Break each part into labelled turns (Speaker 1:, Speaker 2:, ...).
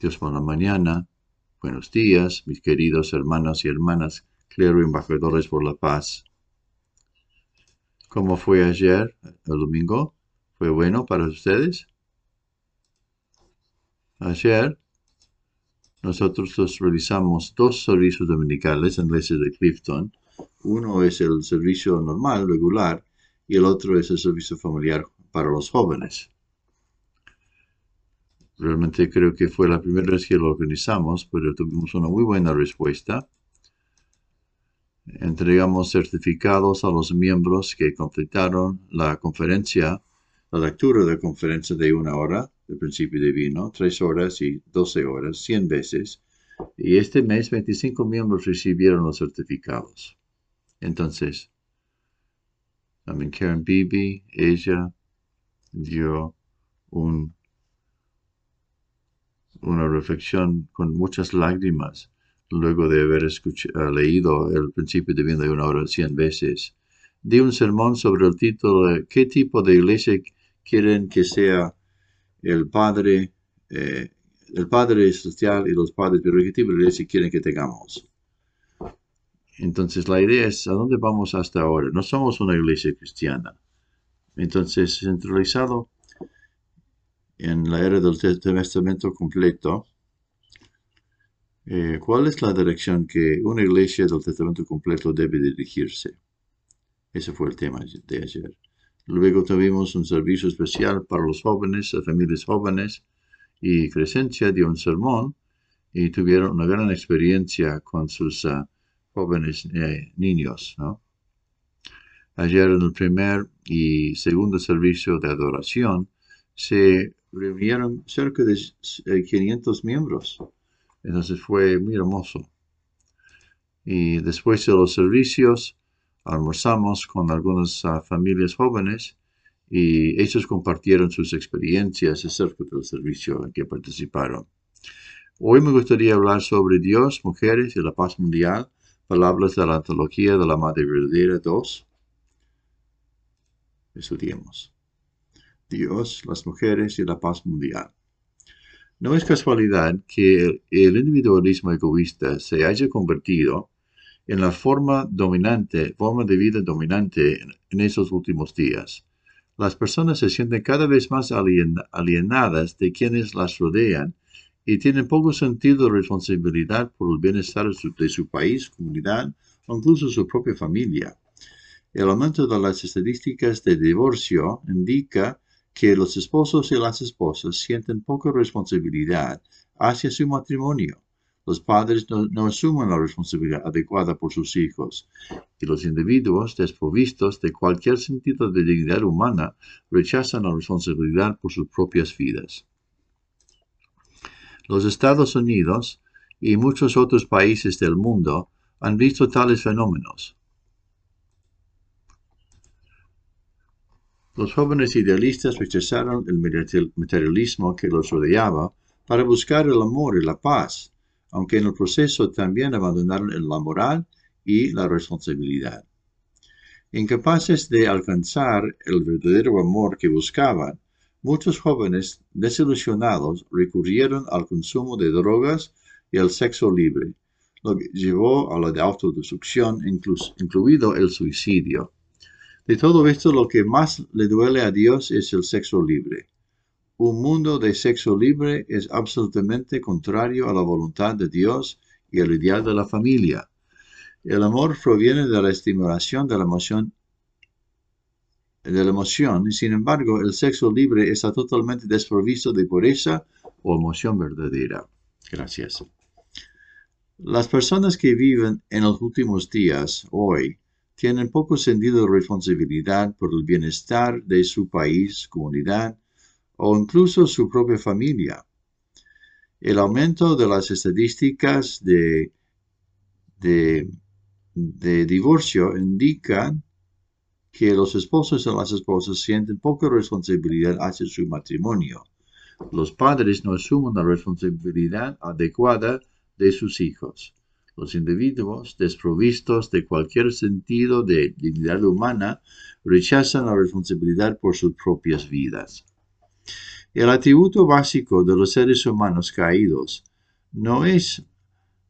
Speaker 1: Dios por la mañana. Buenos días, mis queridos hermanos y hermanas, clero embajadores por la paz. ¿Cómo fue ayer, el domingo? ¿Fue bueno para ustedes? Ayer nosotros realizamos dos servicios dominicales en la iglesia de Clifton. Uno es el servicio normal, regular, y el otro es el servicio familiar para los jóvenes. Realmente creo que fue la primera vez que lo organizamos, pero tuvimos una muy buena respuesta. Entregamos certificados a los miembros que completaron la conferencia, la lectura de conferencia de una hora, de principio divino, tres horas y doce horas, cien veces. Y este mes 25 miembros recibieron los certificados. Entonces, también Karen Bibi, ella dio un una reflexión con muchas lágrimas luego de haber eh, leído el principio de vida de una hora cien veces. Di un sermón sobre el título ¿Qué tipo de iglesia quieren que sea el Padre, eh, el Padre Celestial y los padres, tipo de iglesia quieren que tengamos? Entonces la idea es, ¿a dónde vamos hasta ahora? No somos una iglesia cristiana. Entonces, centralizado en la era del Testamento completo, eh, ¿cuál es la dirección que una iglesia del Testamento completo debe dirigirse? Ese fue el tema de ayer. Luego tuvimos un servicio especial para los jóvenes, las familias jóvenes, y Crescencia dio un sermón y tuvieron una gran experiencia con sus ah, jóvenes eh, niños. Ayer en el primer y segundo servicio de adoración se reunieron cerca de 500 eh, miembros. Entonces fue muy hermoso. Y después de los servicios, almorzamos con algunas ah, familias jóvenes y ellos compartieron sus experiencias acerca del servicio en que participaron. Hoy me gustaría hablar sobre Dios, mujeres y la paz mundial, palabras de la antología de la Madre Verdadera 2. Estudiemos. Dios, las mujeres y la paz mundial. No es casualidad que el individualismo egoísta se haya convertido en la forma dominante, forma de vida dominante en esos últimos días. Las personas se sienten cada vez más alienadas de quienes las rodean y tienen poco sentido de responsabilidad por el bienestar de su país, comunidad o incluso su propia familia. El aumento de las estadísticas de divorcio indica que los esposos y las esposas sienten poca responsabilidad hacia su matrimonio. Los padres no, asumen la responsabilidad adecuada por sus hijos y los individuos desprovistos de cualquier sentido de dignidad humana rechazan la responsabilidad por sus propias vidas. Los Estados Unidos y muchos otros países del mundo han visto tales fenómenos. Los jóvenes idealistas rechazaron el materialismo que los rodeaba para buscar el amor y la paz, aunque en el proceso también abandonaron la moral y la responsabilidad. Incapaces de alcanzar el verdadero amor que buscaban, muchos jóvenes desilusionados recurrieron al consumo de drogas y al sexo libre, lo que llevó a la autodestrucción, incluido el suicidio. De todo esto, lo que más le duele a Dios es el sexo libre. Un mundo de sexo libre es absolutamente contrario a la voluntad de Dios y al ideal de la familia. El amor proviene de la estimulación de la emoción de la emoción sin embargo el sexo libre está totalmente desprovisto de pureza o emoción verdadera. Gracias. Las personas que viven en los últimos días hoy tienen poco sentido de responsabilidad por el bienestar de su país, comunidad o incluso su propia familia. El aumento de las estadísticas de, divorcio indica que los esposos y las esposas sienten poca responsabilidad hacia su matrimonio. Los padres no asumen la responsabilidad adecuada de sus hijos. Los individuos, desprovistos de cualquier sentido de dignidad humana, rechazan la responsabilidad por sus propias vidas. El atributo básico de los seres humanos caídos no es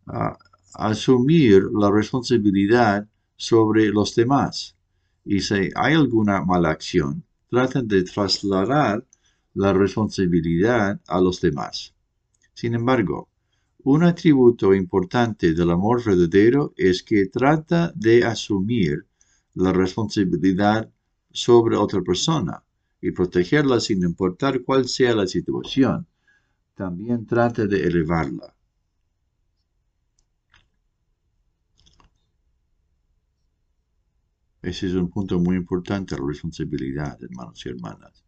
Speaker 1: ah, asumir la responsabilidad sobre los demás. Y si hay alguna mala acción, traten de trasladar la responsabilidad a los demás. Sin embargo, un atributo importante del amor verdadero es que trata de asumir la responsabilidad sobre otra persona y protegerla sin importar cuál sea la situación. También trata de elevarla. Ese es un punto muy importante, la responsabilidad, hermanos y hermanas.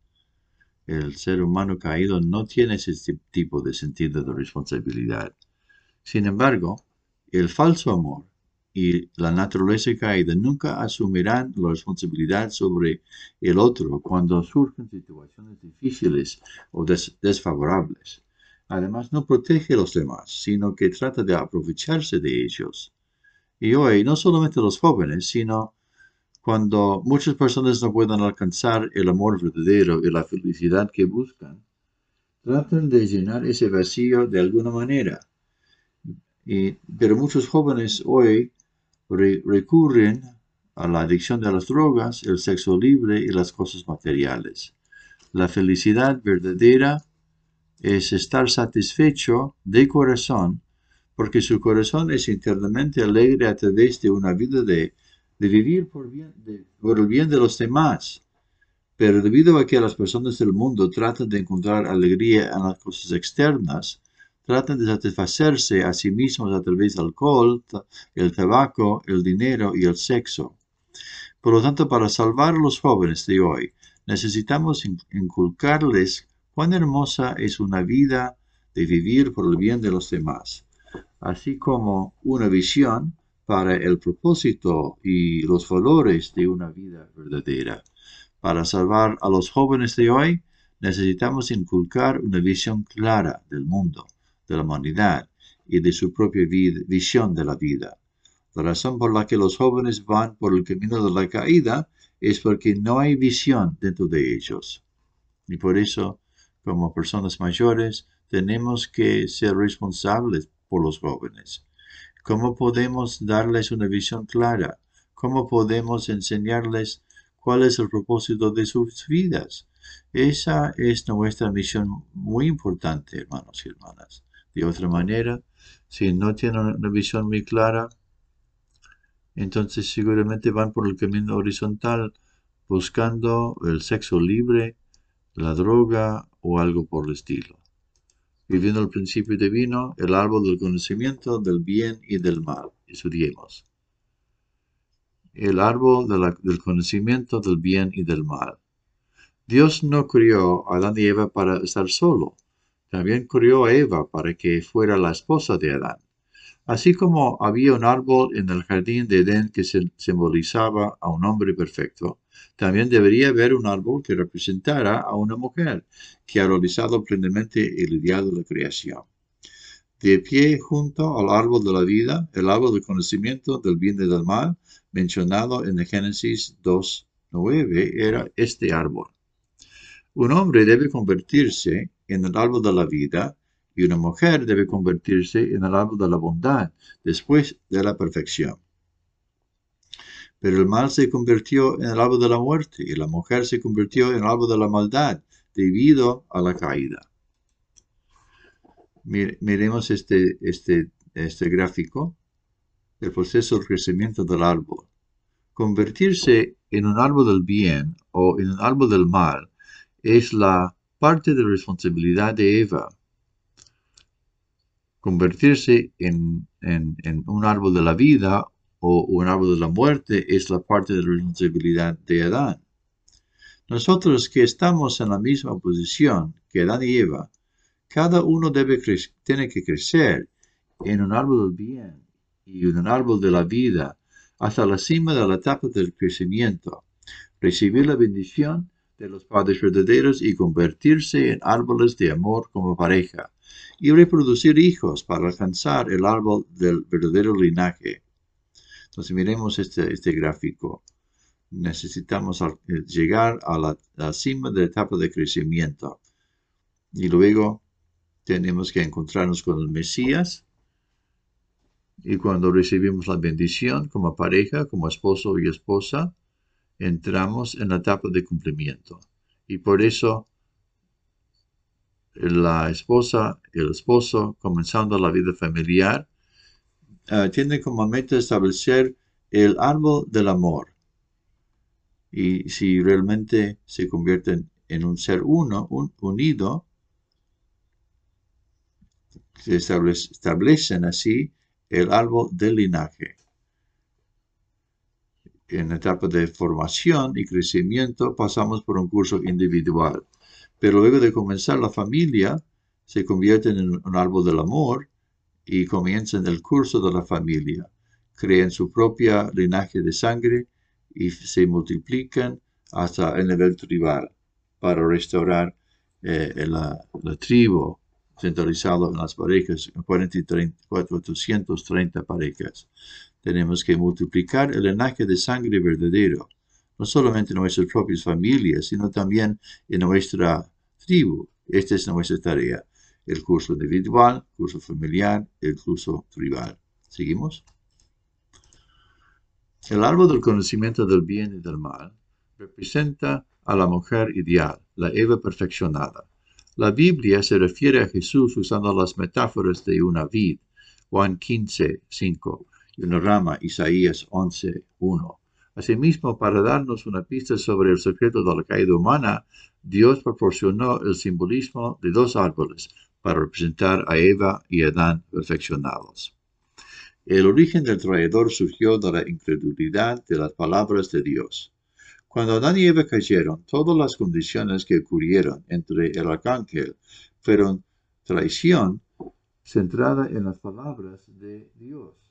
Speaker 1: El ser humano caído no tiene ese tipo de sentido de responsabilidad. Sin embargo, el falso amor y la naturaleza caída nunca asumirán la responsabilidad sobre el otro cuando surgen situaciones difíciles o desfavorables. Además, no protege a los demás, sino que trata de aprovecharse de ellos. Y hoy, no solamente los jóvenes, sino cuando muchas personas no puedan alcanzar el amor verdadero y la felicidad que buscan, tratan de llenar ese vacío de alguna manera. pero muchos jóvenes hoy recurren a la adicción de las drogas, el sexo libre y las cosas materiales. La felicidad verdadera es estar satisfecho de corazón porque su corazón es internamente alegre a través de una vida de de vivir por, bien, por el bien de los demás. Pero debido a que las personas del mundo tratan de encontrar alegría en las cosas externas, tratan de satisfacerse a sí mismos a través del alcohol, el tabaco, el dinero y el sexo. Por lo tanto, para salvar a los jóvenes de hoy, necesitamos inculcarles cuán hermosa es una vida de vivir por el bien de los demás, así como una visión para el propósito y los valores de una vida verdadera. Para salvar a los jóvenes de hoy, necesitamos inculcar una visión clara del mundo, de la humanidad y de su propia visión de la vida. La razón por la que los jóvenes van por el camino de la caída es porque no hay visión dentro de ellos. Y por eso, como personas mayores, tenemos que ser responsables por los jóvenes. ¿Cómo podemos darles una visión clara? ¿Cómo podemos enseñarles cuál es el propósito de sus vidas? Esa es nuestra misión muy importante, hermanos y hermanas. De otra manera, si no tienen una visión muy clara, entonces seguramente van por el camino horizontal buscando el sexo libre, la droga o algo por el estilo viviendo el principio divino, el árbol del conocimiento del bien y del mal. Estudiemos. El árbol del conocimiento del bien y del mal. Dios no crió a Adán y Eva para estar solo. También crió a Eva para que fuera la esposa de Adán. Así como había un árbol en el jardín de Edén que simbolizaba a un hombre perfecto, también debería haber un árbol que representara a una mujer que ha realizado plenamente el ideal de la creación. De pie junto al árbol de la vida, el árbol del conocimiento del bien y del mal, mencionado en Génesis 2.9, era este árbol. Un hombre debe convertirse en el árbol de la vida y una mujer debe convertirse en el árbol de la bondad después de la perfección. Pero el mal se convirtió en el árbol de la muerte y la mujer se convirtió en el árbol de la maldad debido a la caída. Miremos este, este, este gráfico, el proceso de crecimiento del árbol. Convertirse en un árbol del bien o en un árbol del mal es la parte de responsabilidad de Eva. Convertirse en, en un árbol de la vida o un árbol de la muerte es la parte de la responsabilidad de Adán. Nosotros que estamos en la misma posición que Adán y Eva, cada uno debe tiene que crecer en un árbol del bien y en un árbol de la vida hasta la cima de la etapa del crecimiento, recibir la bendición de los padres verdaderos y convertirse en árboles de amor como pareja, y reproducir hijos para alcanzar el árbol del verdadero linaje. Entonces miremos este, este gráfico. Necesitamos eh, llegar a la, cima de la etapa de crecimiento. Y luego tenemos que encontrarnos con el Mesías. Y cuando recibimos la bendición como pareja, como esposo y esposa, entramos en la etapa de cumplimiento. Y por eso la esposa, el esposo, comenzando la vida familiar, uh, tiene como meta establecer el árbol del amor. Y si realmente se convierten en un ser uno, un, unido, se establecen así el árbol del linaje. En la etapa de formación y crecimiento pasamos por un curso individual, pero luego de comenzar la familia, se convierten en un árbol del amor y comienzan el curso de la familia. Crean su propia linaje de sangre y se multiplican hasta el nivel tribal para restaurar eh, la, tribu centralizado en las parejas, 430 parejas. Tenemos que multiplicar el linaje de sangre verdadero, no solamente en nuestras propias familias, sino también en nuestra tribu. Esta es nuestra tarea el curso individual, curso familiar, el curso tribal. ¿Seguimos? El árbol del conocimiento del bien y del mal representa a la mujer ideal, la Eva perfeccionada. La Biblia se refiere a Jesús usando las metáforas de una vid, Juan 15, 5, y una rama, Isaías 11, 1. Asimismo, para darnos una pista sobre el secreto de la caída humana, Dios proporcionó el simbolismo de dos árboles, para representar a Eva y Adán perfeccionados. El origen del traidor surgió de la incredulidad de las palabras de Dios. Cuando Adán y Eva cayeron, todas las condiciones que ocurrieron entre el arcángel fueron traición centrada en las palabras de Dios.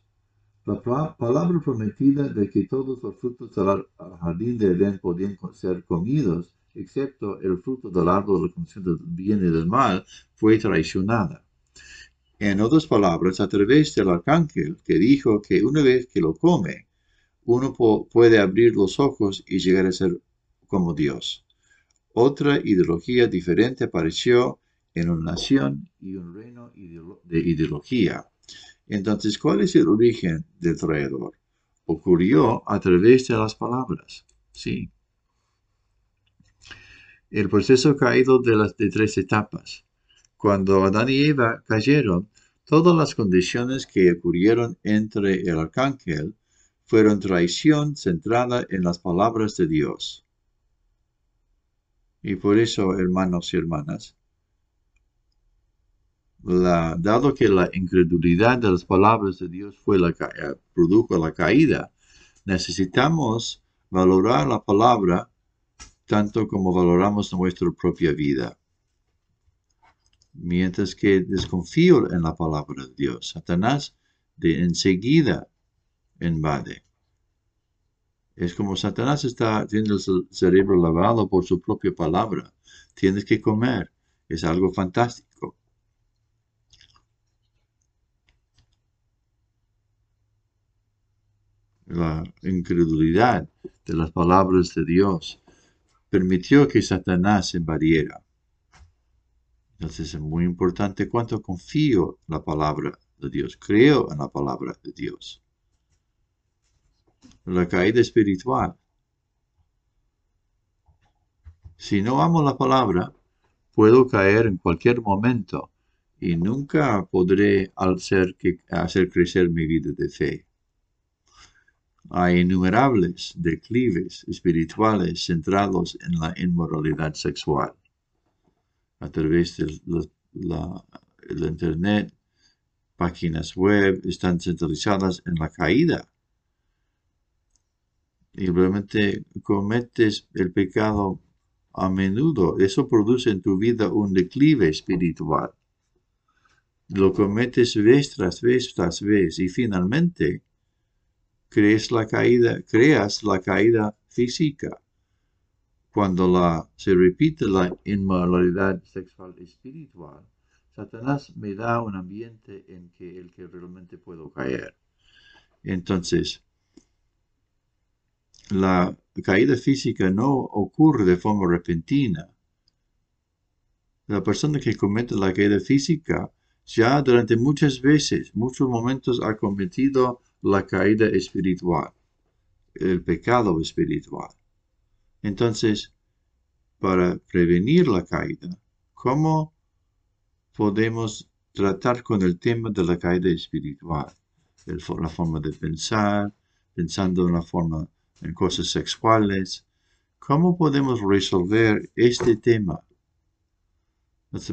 Speaker 1: La palabra prometida de que todos los frutos del jardín de Edén podían ser comidos excepto el fruto del árbol de la conocimiento del bien y del mal, fue traicionada. En otras palabras, a través del arcángel que dijo que una vez que lo come, uno puede abrir los ojos y llegar a ser como Dios. Otra ideología diferente apareció en una nación y un reino de ideología. Entonces, ¿cuál es el origen del traidor? Ocurrió a través de las palabras. Sí, el proceso caído de las de tres etapas. Cuando Adán y Eva cayeron, todas las condiciones que ocurrieron entre el arcángel fueron traición centrada en las palabras de Dios. Y por eso, hermanos y hermanas, dado que la incredulidad de las palabras de Dios fue la, eh, produjo la caída, necesitamos valorar la palabra tanto como valoramos nuestra propia vida. Mientras que desconfío en la palabra de Dios, Satanás de enseguida invade. Es como Satanás está teniendo el cerebro lavado por su propia palabra. Tienes que comer. Es algo fantástico. La incredulidad de las palabras de Dios permitió que Satanás invadiera. Entonces es muy importante cuánto confío en la palabra de Dios, creo en la palabra de Dios. La caída espiritual. Si no amo la palabra, puedo caer en cualquier momento y nunca podré hacer, hacer crecer mi vida de fe. Hay innumerables declives espirituales centrados en la inmoralidad sexual. A través del Internet, páginas web están centralizadas en la caída. Y realmente cometes el pecado a menudo. Eso produce en tu vida un declive espiritual. Lo cometes vez tras vez tras vez y finalmente crees la caída, creas la caída física. Cuando la, se repite la inmoralidad sexual espiritual, Satanás me da un ambiente en que el que realmente puedo caer. Entonces, la caída física no ocurre de forma repentina. La persona que comete la caída física ya durante muchas veces, muchos momentos ha cometido la caída espiritual, el pecado espiritual. Entonces, para prevenir la caída, ¿cómo podemos tratar con el tema de la caída espiritual? la forma de pensar, pensando en la forma en cosas sexuales. ¿Cómo podemos resolver este tema?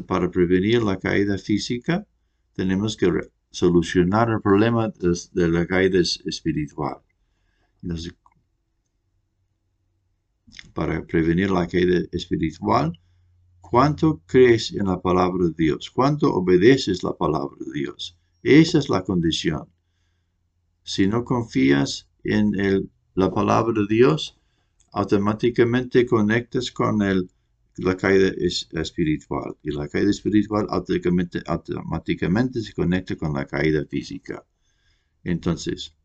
Speaker 1: Para prevenir la caída física, tenemos que solucionar el problema de, la caída espiritual. para prevenir la caída espiritual, ¿cuánto crees en la palabra de Dios? ¿Cuánto obedeces la palabra de Dios? Esa es la condición. Si no confías en la palabra de Dios, automáticamente conectas con el la caída es espiritual y la caída espiritual automáticamente, se conecta con la caída física. Entonces,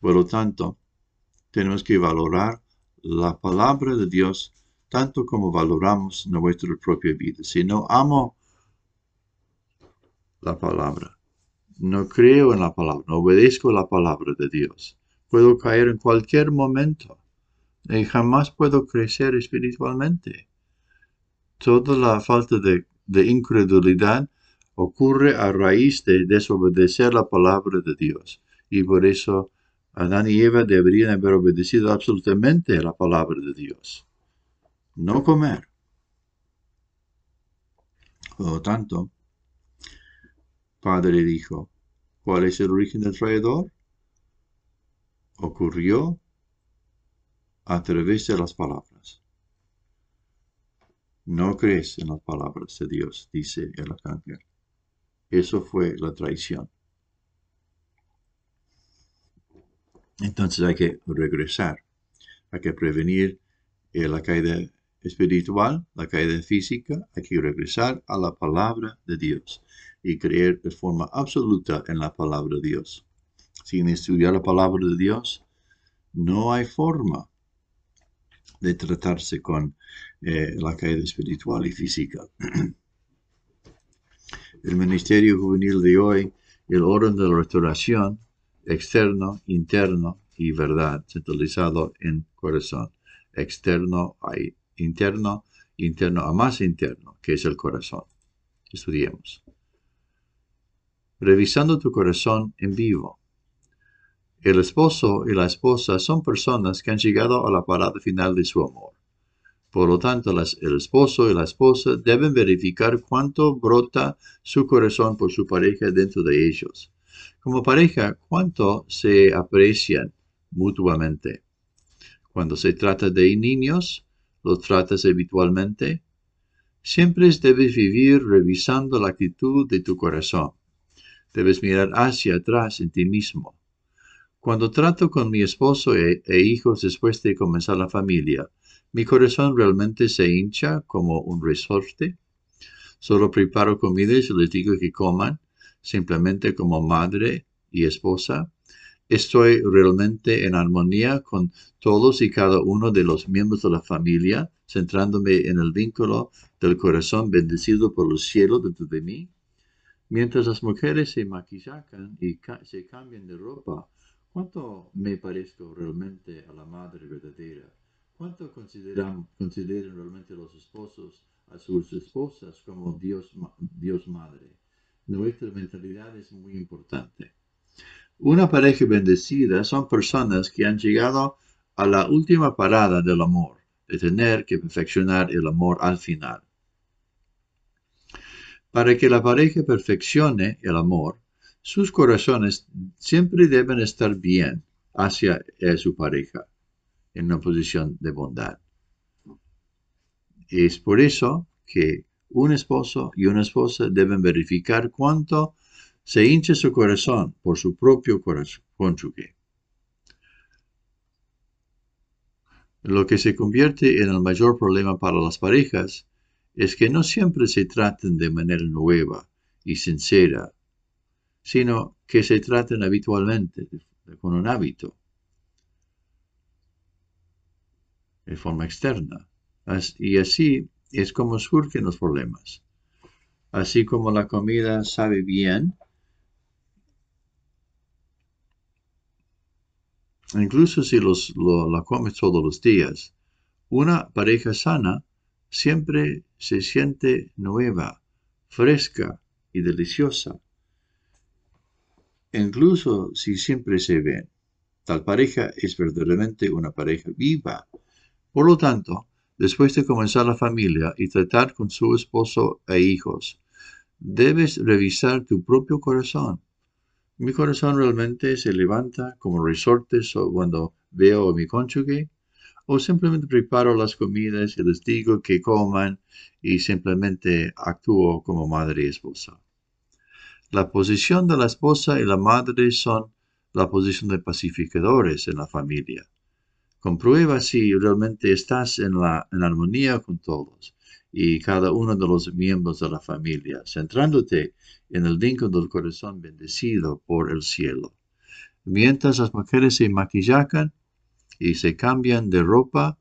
Speaker 1: por lo tanto, tenemos que valorar la palabra de Dios tanto como valoramos nuestra propia vida. Si no amo la palabra, no creo en la palabra, no obedezco la palabra de Dios, puedo caer en cualquier momento y jamás puedo crecer espiritualmente. Toda la falta de, incredulidad ocurre a raíz de desobedecer la palabra de Dios. Y por eso Adán y Eva deberían haber obedecido absolutamente la palabra de Dios. No comer. Por lo tanto, Padre dijo, ¿cuál es el origen del traidor? Ocurrió a través de las palabras. No crees en las palabras de Dios, dice el arcángel. Eso fue la traición. Entonces hay que regresar, hay que prevenir eh, la caída espiritual, la caída física, hay que regresar a la palabra de Dios y creer de forma absoluta en la palabra de Dios. Sin estudiar la palabra de Dios, no hay forma de tratarse con eh, la caída espiritual y física. El ministerio juvenil de hoy, el orden de la restauración, externo, interno y verdad, centralizado en corazón, externo a interno, interno a más interno, que es el corazón. Estudiemos. Revisando tu corazón en vivo. El esposo y la esposa son personas que han llegado a la parada final de su amor. Por lo tanto, el esposo y la esposa deben verificar cuánto brota su corazón por su pareja dentro de ellos. Como pareja, cuánto se aprecian mutuamente. Cuando se trata de niños, los tratas habitualmente. Siempre debes vivir revisando la actitud de tu corazón. Debes mirar hacia atrás en ti mismo cuando trato con mi esposo e, e, hijos después de comenzar la familia, mi corazón realmente se hincha como un resorte. Solo preparo comida y les digo que coman, simplemente como madre y esposa. Estoy realmente en armonía con todos y cada uno de los miembros de la familia, centrándome en el vínculo del corazón bendecido por los cielos dentro de mí. Mientras las mujeres se maquillan y se cambian de ropa, ¿Cuánto me parezco realmente a la madre verdadera? ¿Cuánto consideran, consideran realmente los esposos a sus esposas como Dios, Dios Madre? Nuestra mentalidad es muy importante. Una pareja bendecida son personas que han llegado a la última parada del amor, de tener que perfeccionar el amor al final. Para que la pareja perfeccione el amor, sus corazones siempre deben estar bien hacia eh, su pareja, en una posición de bondad. Es por eso que un esposo y una esposa deben verificar cuánto se hincha su corazón por su propio cónyuge. Lo que se convierte en el mayor problema para las parejas es que no siempre se traten de manera nueva y sincera sino que se traten habitualmente, con un hábito, de forma externa. Y así es como surgen los problemas. Así como la comida sabe bien, incluso si los, la comes todos los días, una pareja sana siempre se siente nueva, fresca y deliciosa. Incluso si siempre se ven, tal pareja es verdaderamente una pareja viva. Por lo tanto, después de comenzar la familia y tratar con su esposo e hijos, debes revisar tu propio corazón. Mi corazón realmente se levanta como resortes cuando veo a mi cónyuge o simplemente preparo las comidas y les digo que coman y simplemente actúo como madre y esposa. La posición de la esposa y la madre son la posición de pacificadores en la familia. Comprueba si realmente estás en, la, en armonía con todos y cada uno de los miembros de la familia, centrándote en el vínculo del corazón bendecido por el cielo. Mientras las mujeres se maquillacan, y se cambian de ropa,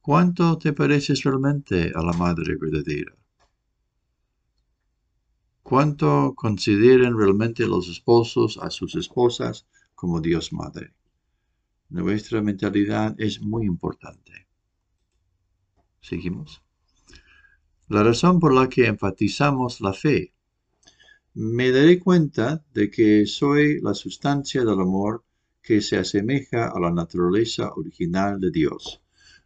Speaker 1: ¿cuánto te pareces realmente a la madre verdadera? ¿Cuánto consideran realmente los esposos a sus esposas como Dios Madre? Nuestra mentalidad es muy importante. Seguimos. La razón por la que enfatizamos la fe. Me daré cuenta de que soy la sustancia del amor que se asemeja a la naturaleza original de Dios.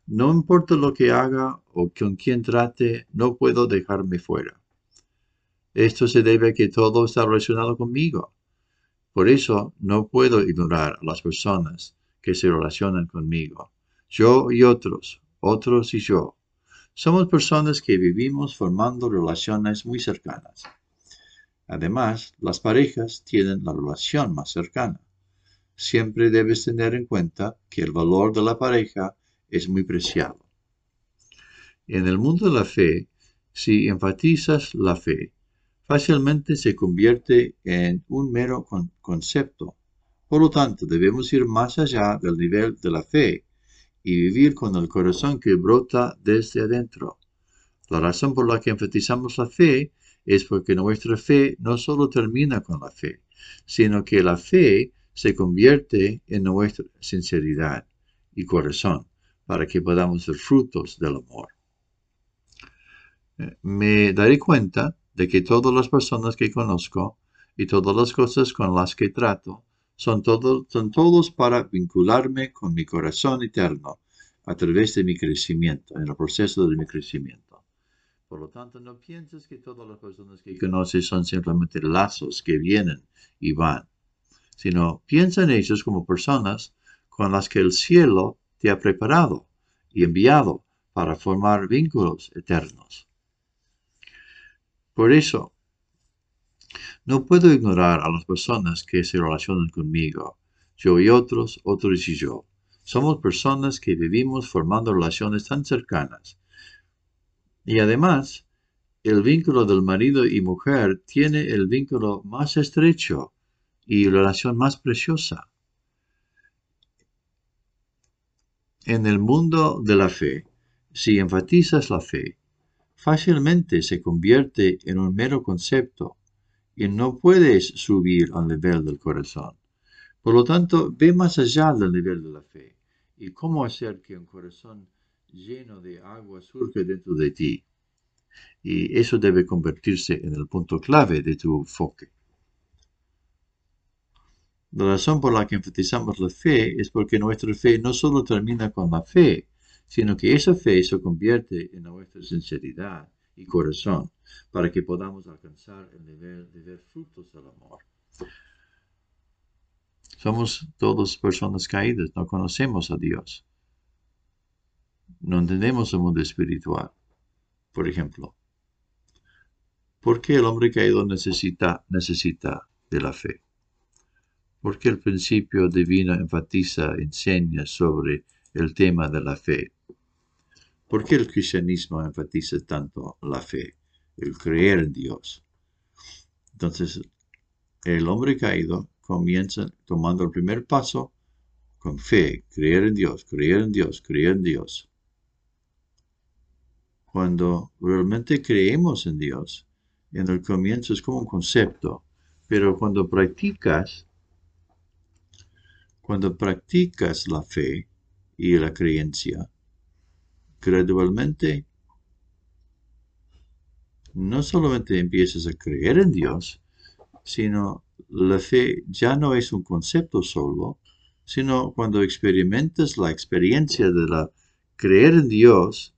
Speaker 1: No importa lo que haga o con quien trate, no puedo dejarme fuera. Esto se debe a que todo está relacionado conmigo. Por eso no puedo ignorar a las personas que se relacionan conmigo. Yo y otros, otros y yo. Somos personas que vivimos formando relaciones muy cercanas. Además, las parejas tienen la relación más cercana siempre debes tener en cuenta que el valor de la pareja es muy preciado. En el mundo de la fe, si enfatizas la fe, fácilmente se convierte en un mero concepto. Por lo tanto, debemos ir más allá del nivel de la fe y vivir con el corazón que brota desde adentro. La razón por la que enfatizamos la fe es porque nuestra fe no solo termina con la fe, sino que la fe se convierte en nuestra sinceridad y corazón para que podamos ser frutos del amor. Eh, me daré cuenta de que todas las personas que conozco y todas las cosas con las que trato son, son todos para vincularme con mi corazón eterno a través de mi crecimiento, en el proceso de mi crecimiento. Por lo tanto, no pienses que todas las personas que conoces son simplemente lazos que vienen y van sino piensa en ellos como personas con las que el cielo te ha preparado y enviado para formar vínculos eternos. Por eso, no puedo ignorar a las personas que se relacionan conmigo, yo y otros, otros y yo. Somos personas que vivimos formando relaciones tan cercanas. Y además, el vínculo del marido y mujer tiene el vínculo más estrecho y la relación más preciosa. En el mundo de la fe, si enfatizas la fe, fácilmente se convierte en un mero concepto y no puedes subir al nivel del corazón. Por lo tanto, ve más allá del nivel de la fe y cómo hacer que un corazón lleno de agua surge dentro de ti. Y eso debe convertirse en el punto clave de tu enfoque. La razón por la que enfatizamos la fe es porque nuestra fe no solo termina con la fe, sino que esa fe se convierte en nuestra sinceridad y corazón para que podamos alcanzar el nivel de ver frutos del amor. Somos todos personas caídas, no conocemos a Dios. No entendemos el mundo espiritual. Por ejemplo, ¿por qué el hombre caído necesita, necesita de la fe? porque el principio divino enfatiza, enseña sobre el tema de la fe. ¿Por qué el cristianismo enfatiza tanto la fe, el creer en Dios? Entonces, el hombre caído comienza tomando el primer paso con fe, creer en Dios, creer en Dios, creer en Dios. Cuando realmente creemos en Dios, en el comienzo es como un concepto, pero cuando practicas, cuando practicas la fe y la creencia, gradualmente no solamente empiezas a creer en Dios, sino la fe ya no es un concepto solo, sino cuando experimentas la experiencia de la creer en Dios,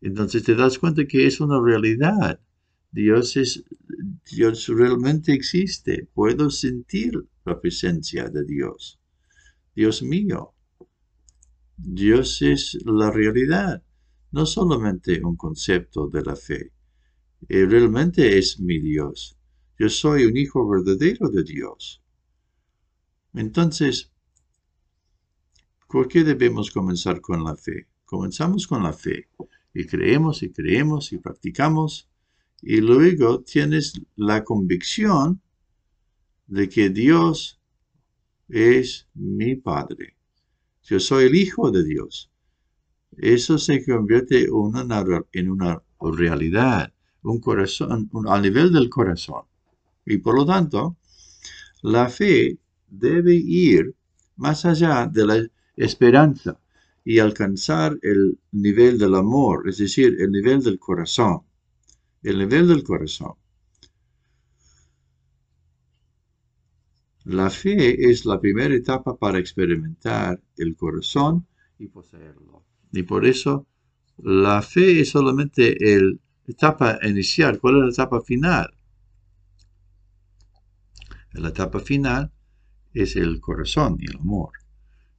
Speaker 1: entonces te das cuenta que es una realidad. Dios es Dios realmente existe. Puedo sentir la presencia de Dios. Dios mío. Dios es la realidad, no solamente un concepto de la fe. Él realmente es mi Dios. Yo soy un hijo verdadero de Dios. Entonces, ¿por qué debemos comenzar con la fe? Comenzamos con la fe y creemos y creemos y practicamos y luego tienes la convicción de que Dios es mi Padre. Yo soy el Hijo de Dios. Eso se convierte en una, realidad, un corazón, a nivel del corazón. Y por lo tanto, la fe debe ir más allá de la esperanza y alcanzar el nivel del amor, es decir, el nivel del corazón. El nivel del corazón. La fe es la primera etapa para experimentar el corazón y poseerlo. Y por eso la fe es solamente la etapa inicial. ¿Cuál es la etapa final? La etapa final es el corazón y el amor.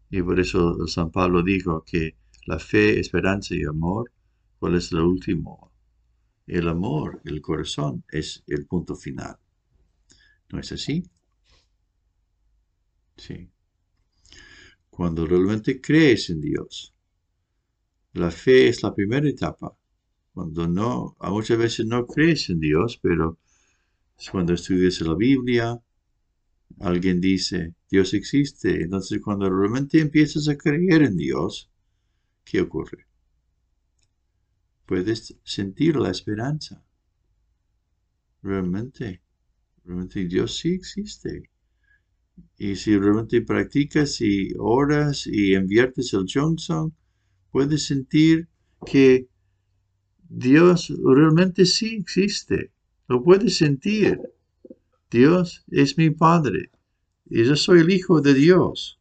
Speaker 1: Y por eso San Pablo dijo que la fe, esperanza y amor, ¿cuál es el último? El amor, el corazón, es el punto final. ¿No es así? Cuando realmente crees en Dios, la fe es la primera etapa. Cuando no, muchas veces no crees en Dios, pero cuando estudias la Biblia, alguien dice, Dios existe. Entonces, cuando realmente empiezas a creer en Dios, ¿qué ocurre? Puedes sentir la esperanza. Realmente, realmente Dios sí existe. Y si realmente practicas y oras y inviertes el Johnson, puedes sentir que Dios realmente sí existe. Lo puedes sentir. Dios es mi Padre y yo soy el Hijo de Dios.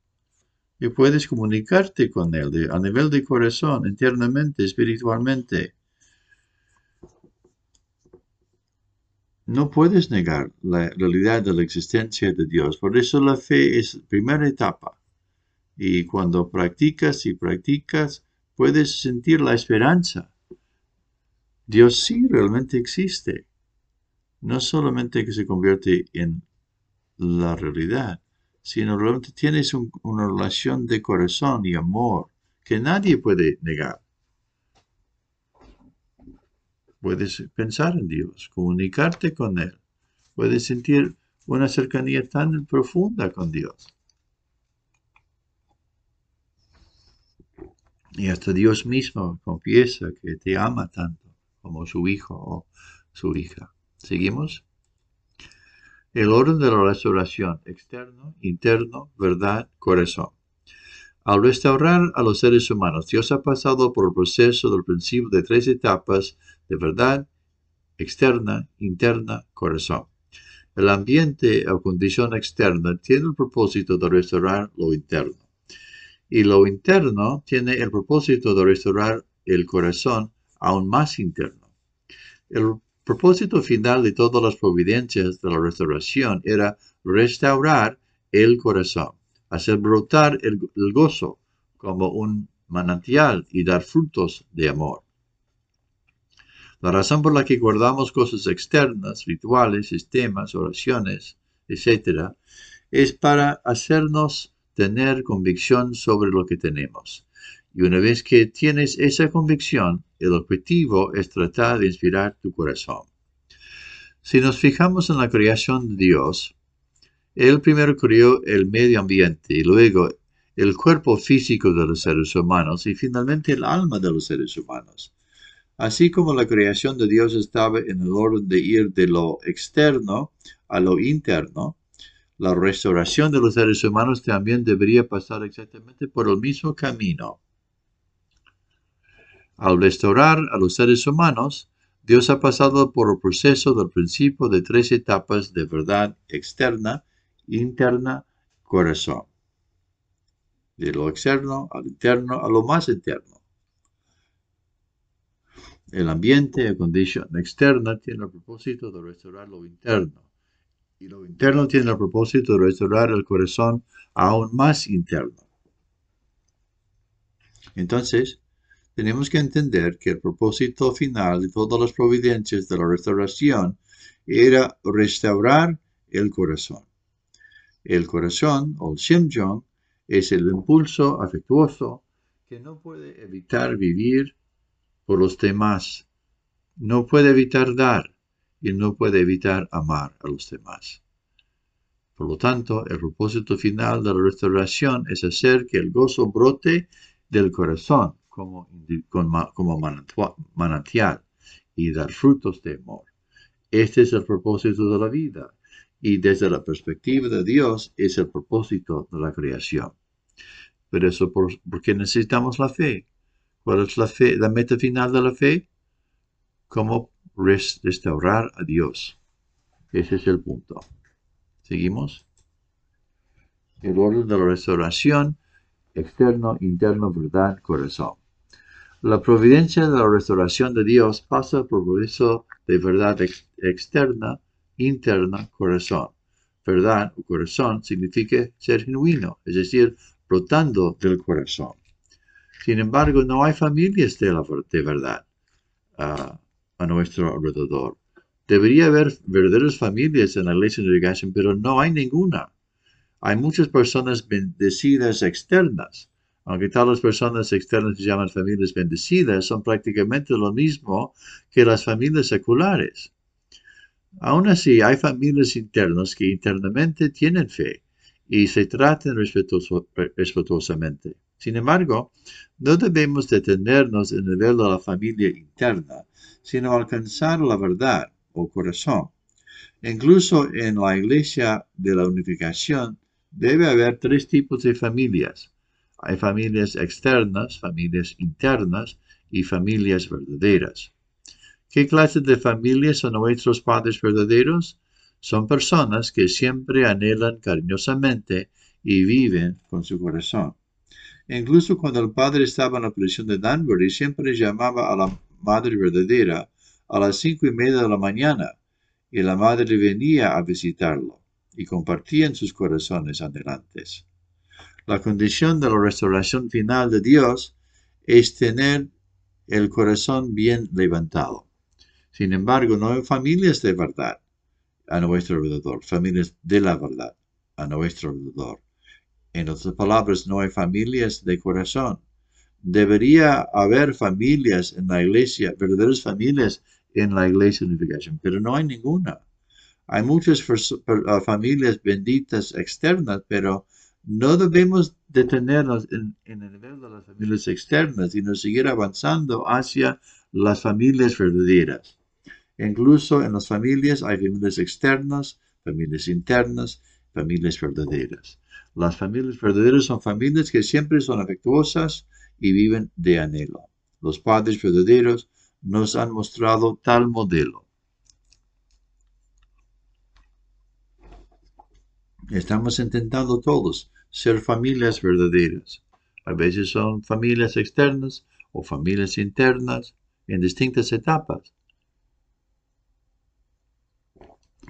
Speaker 1: Y puedes comunicarte con Él a nivel de corazón, internamente, espiritualmente. No puedes negar la realidad de la existencia de Dios. Por eso la fe es primera etapa. Y cuando practicas y practicas, puedes sentir la esperanza. Dios sí realmente existe no solamente que se convierte en la realidad, sino realmente tienes una relación de corazón y amor que nadie puede negar. Puedes pensar en Dios, comunicarte con Él, puedes sentir una cercanía tan profunda con Dios. Y hasta Dios mismo confiesa que te ama tanto como su hijo o su hija. ¿Seguimos? El orden de la restauración, externo, interno, verdad, corazón. Al restaurar a los seres humanos, Dios ha pasado por el proceso del principio de tres etapas de verdad, externa, interna, corazón. El ambiente o condición externa tiene el propósito de restaurar lo interno. Y lo interno tiene el propósito de restaurar el corazón aún más interno. El propósito final de todas las providencias de la restauración era restaurar el corazón, hacer brotar el, gozo como un manantial y dar frutos de amor. La razón por la que guardamos cosas externas, rituales, sistemas, oraciones, etc., es para hacernos tener convicción sobre lo que tenemos. Y una vez que tienes esa convicción, el objetivo es tratar de inspirar tu corazón. Si nos fijamos en la creación de Dios, Él primero creó el medio ambiente y luego el cuerpo físico de los seres humanos y finalmente el alma de los seres humanos. Así como la creación de Dios estaba en el orden de ir de lo externo a lo interno, la restauración de los seres humanos también debería pasar exactamente por el mismo camino. Al restaurar a los seres humanos, Dios ha pasado por el proceso del principio de tres etapas de verdad externa, interna, corazón. De lo externo al interno a lo más interno. El ambiente, la condición externa, tiene el propósito de restaurar lo interno. Y lo interno tiene el propósito de restaurar el corazón aún más interno. Entonces, tenemos que entender que el propósito final de todas las providencias de la restauración era restaurar el corazón. El corazón, o el Shimjong, es el impulso afectuoso que no puede evitar vivir por los demás, no puede evitar dar y no puede evitar amar a los demás. Por lo tanto, el propósito final de la restauración es hacer que el gozo brote del corazón como, manantial y dar frutos de amor. Este es el propósito de la vida y desde la perspectiva de Dios es el propósito de la creación. Pero eso, ¿por, qué necesitamos la fe? ¿Cuál es la meta final de la fe? Cómo restaurar a Dios. Ese es el punto. ¿Seguimos? El orden de la restauración, externo, interno, verdad, corazón. La providencia de la restauración de Dios pasa por proceso de verdad externa, interna, corazón. Verdad o corazón significa ser genuino, es decir, brotando del corazón. Sin embargo, no hay familias de, la, verdad ah, a nuestro alrededor. Debería haber verdaderas familias en la iglesia de Navigación, pero no hay ninguna. Hay muchas personas bendecidas externas. Aunque las personas externas se llaman familias bendecidas, son prácticamente lo mismo que las familias seculares. Aún así, hay familias internas que internamente tienen fe y se tratan respetuosamente. Sin embargo, no debemos detenernos en el nivel de la familia interna, sino alcanzar la verdad o corazón. Incluso en la iglesia de la unificación debe haber tres tipos de familias. Hay familias externas, familias internas y familias verdaderas. ¿Qué clase de familias son nuestros padres verdaderos? Son personas que siempre anhelan cariñosamente y viven con su corazón. Incluso cuando el padre estaba en la prisión de Danbury, siempre llamaba a la madre verdadera a las cinco y media de la mañana, y la madre venía a visitarlo y compartía en sus corazones anhelantes. La condición de la restauración final de Dios es tener el corazón bien levantado. Sin embargo, no hay familias de verdad a nuestro alrededor, familias de la verdad a nuestro alrededor. En otras palabras, no hay familias de corazón. Debería haber familias en la iglesia, verdaderas familias en la iglesia unificación, pero no hay ninguna. Hay muchas ah, familias benditas externas, pero no debemos detenernos en, en, el nivel de las familias externas, sino seguir avanzando hacia las familias verdaderas. Incluso en las familias hay familias externas, familias internas, familias verdaderas. Las familias verdaderas son familias que siempre son afectuosas y viven de anhelo. Los padres verdaderos nos han mostrado tal modelo. Estamos intentando todos ser familias verdaderas. A veces son familias externas o familias internas en distintas etapas.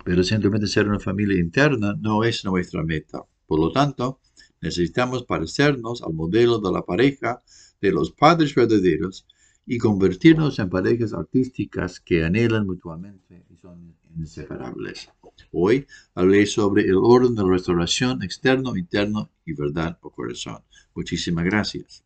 Speaker 1: Pero simplemente ser una familia interna no es nuestra meta. Por lo tanto, necesitamos parecernos al modelo de la pareja de los padres verdaderos y convertirnos en parejas artísticas que anhelan mutuamente y son inseparables. Hoy hablé sobre el orden de la restauración externo, interno y verdad o corazón. Muchísimas gracias.